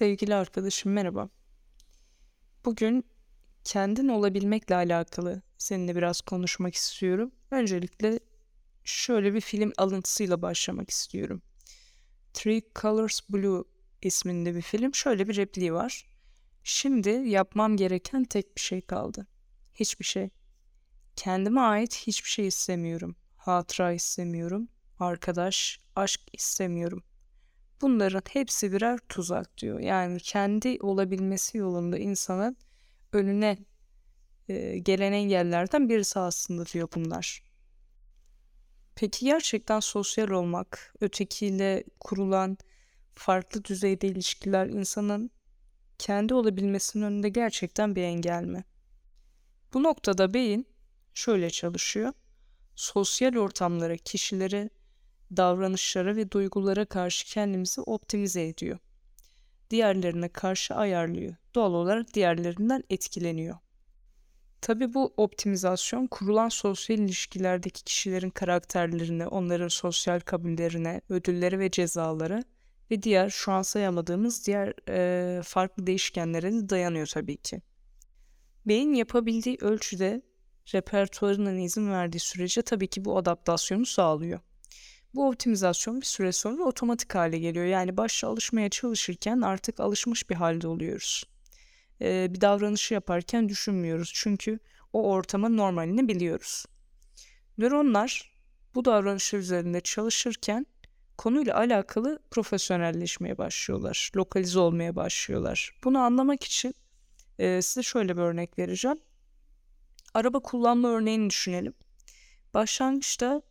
Sevgili arkadaşım merhaba. Bugün kendin olabilmekle alakalı seninle biraz konuşmak istiyorum. Öncelikle şöyle bir film alıntısıyla başlamak istiyorum. Three Colors Blue isminde bir film. Şöyle bir repliği var. Şimdi yapmam gereken tek bir şey kaldı. Hiçbir şey. Kendime ait hiçbir şey istemiyorum. Hatıra istemiyorum. Arkadaş, aşk istemiyorum. Bunların hepsi birer tuzak diyor. Yani kendi olabilmesi yolunda insanın önüne e, gelen engellerden birisi aslında diyor bunlar. Peki gerçekten sosyal olmak, ötekiyle kurulan farklı düzeyde ilişkiler insanın kendi olabilmesinin önünde gerçekten bir engel mi? Bu noktada beyin şöyle çalışıyor. Sosyal ortamlara, kişilere davranışlara ve duygulara karşı kendimizi optimize ediyor. Diğerlerine karşı ayarlıyor. Doğal olarak diğerlerinden etkileniyor. Tabi bu optimizasyon kurulan sosyal ilişkilerdeki kişilerin karakterlerine, onların sosyal kabullerine, ödülleri ve cezaları ve diğer şu an sayamadığımız diğer e, farklı değişkenlere de dayanıyor tabii ki. Beyin yapabildiği ölçüde repertuarının izin verdiği sürece tabii ki bu adaptasyonu sağlıyor. Bu optimizasyon bir süre sonra otomatik hale geliyor. Yani başta alışmaya çalışırken artık alışmış bir halde oluyoruz. Ee, bir davranışı yaparken düşünmüyoruz. Çünkü o ortamın normalini biliyoruz. Nöronlar bu davranışlar üzerinde çalışırken konuyla alakalı profesyonelleşmeye başlıyorlar. Lokalize olmaya başlıyorlar. Bunu anlamak için e, size şöyle bir örnek vereceğim. Araba kullanma örneğini düşünelim. Başlangıçta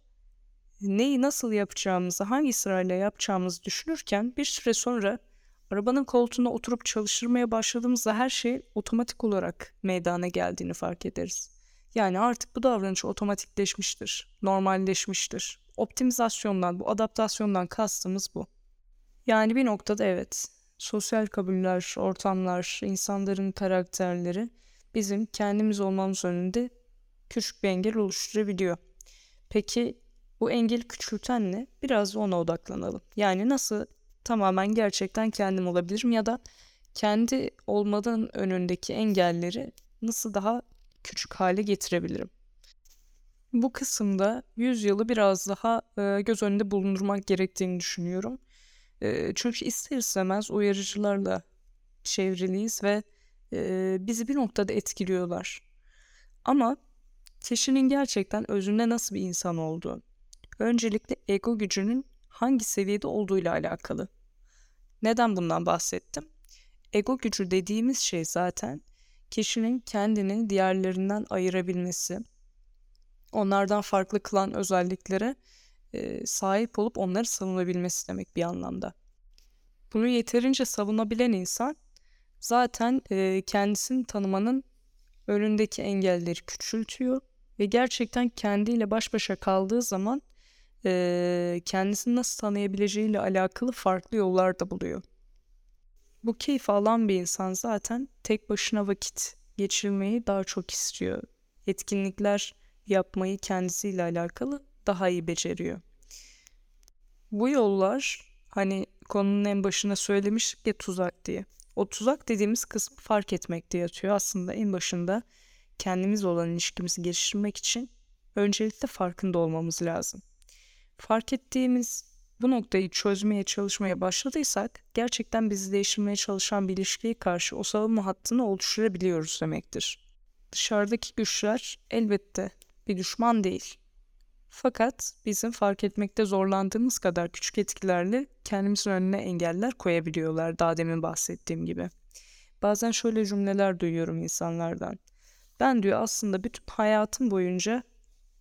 neyi nasıl yapacağımızı, hangi sırayla yapacağımızı düşünürken bir süre sonra arabanın koltuğuna oturup çalıştırmaya başladığımızda her şey otomatik olarak meydana geldiğini fark ederiz. Yani artık bu davranış otomatikleşmiştir, normalleşmiştir. Optimizasyondan, bu adaptasyondan kastımız bu. Yani bir noktada evet, sosyal kabuller, ortamlar, insanların karakterleri bizim kendimiz olmamız önünde küçük bir engel oluşturabiliyor. Peki bu engel küçülten ne? Biraz ona odaklanalım. Yani nasıl tamamen gerçekten kendim olabilirim ya da kendi olmadan önündeki engelleri nasıl daha küçük hale getirebilirim? Bu kısımda 100 yılı biraz daha e, göz önünde bulundurmak gerektiğini düşünüyorum. E, çünkü ister istemez uyarıcılarla çevriliyiz ve e, bizi bir noktada etkiliyorlar. Ama kişinin gerçekten özünde nasıl bir insan olduğu, öncelikle ego gücünün hangi seviyede olduğuyla alakalı. Neden bundan bahsettim? Ego gücü dediğimiz şey zaten kişinin kendini diğerlerinden ayırabilmesi, onlardan farklı kılan özelliklere e, sahip olup onları savunabilmesi demek bir anlamda. Bunu yeterince savunabilen insan zaten e, kendisini tanımanın önündeki engelleri küçültüyor ve gerçekten kendiyle baş başa kaldığı zaman e, kendisini nasıl tanıyabileceğiyle alakalı farklı yollar da buluyor. Bu keyif alan bir insan zaten tek başına vakit geçirmeyi daha çok istiyor. Etkinlikler yapmayı kendisiyle alakalı daha iyi beceriyor. Bu yollar hani konunun en başına söylemiştik ya tuzak diye. O tuzak dediğimiz kısmı fark etmekte yatıyor. Aslında en başında kendimiz olan ilişkimizi geliştirmek için öncelikle farkında olmamız lazım fark ettiğimiz bu noktayı çözmeye çalışmaya başladıysak gerçekten bizi değiştirmeye çalışan bir ilişkiye karşı o savunma hattını oluşturabiliyoruz demektir. Dışarıdaki güçler elbette bir düşman değil. Fakat bizim fark etmekte zorlandığımız kadar küçük etkilerle kendimizin önüne engeller koyabiliyorlar daha demin bahsettiğim gibi. Bazen şöyle cümleler duyuyorum insanlardan. Ben diyor aslında bütün hayatım boyunca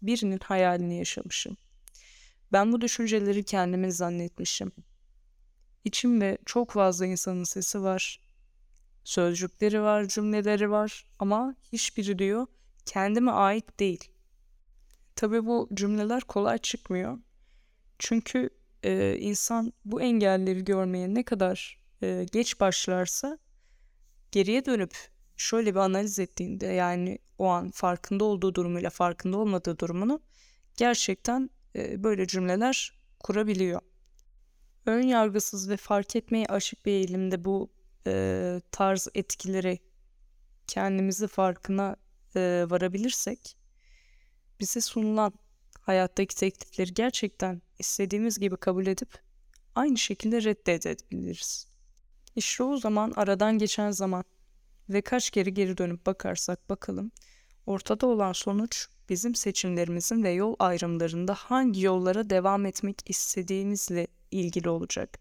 birinin hayalini yaşamışım. Ben bu düşünceleri kendimin zannetmişim. İçimde çok fazla insanın sesi var. Sözcükleri var, cümleleri var ama hiçbiri diyor kendime ait değil. Tabii bu cümleler kolay çıkmıyor. Çünkü e, insan bu engelleri görmeye ne kadar e, geç başlarsa geriye dönüp şöyle bir analiz ettiğinde yani o an farkında olduğu durumuyla farkında olmadığı durumunu gerçekten böyle cümleler kurabiliyor. Ön yargısız ve fark etmeye açık bir eğilimde bu e, tarz etkileri kendimizi farkına e, varabilirsek bize sunulan hayattaki teklifleri gerçekten istediğimiz gibi kabul edip aynı şekilde reddedebiliriz. İşte o zaman aradan geçen zaman ve kaç kere geri dönüp bakarsak bakalım ortada olan sonuç bizim seçimlerimizin ve yol ayrımlarında hangi yollara devam etmek istediğimizle ilgili olacak.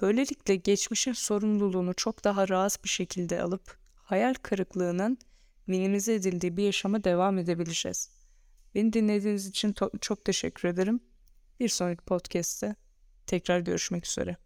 Böylelikle geçmişin sorumluluğunu çok daha rahat bir şekilde alıp hayal kırıklığının minimize edildiği bir yaşama devam edebileceğiz. Beni dinlediğiniz için çok teşekkür ederim. Bir sonraki podcast'te tekrar görüşmek üzere.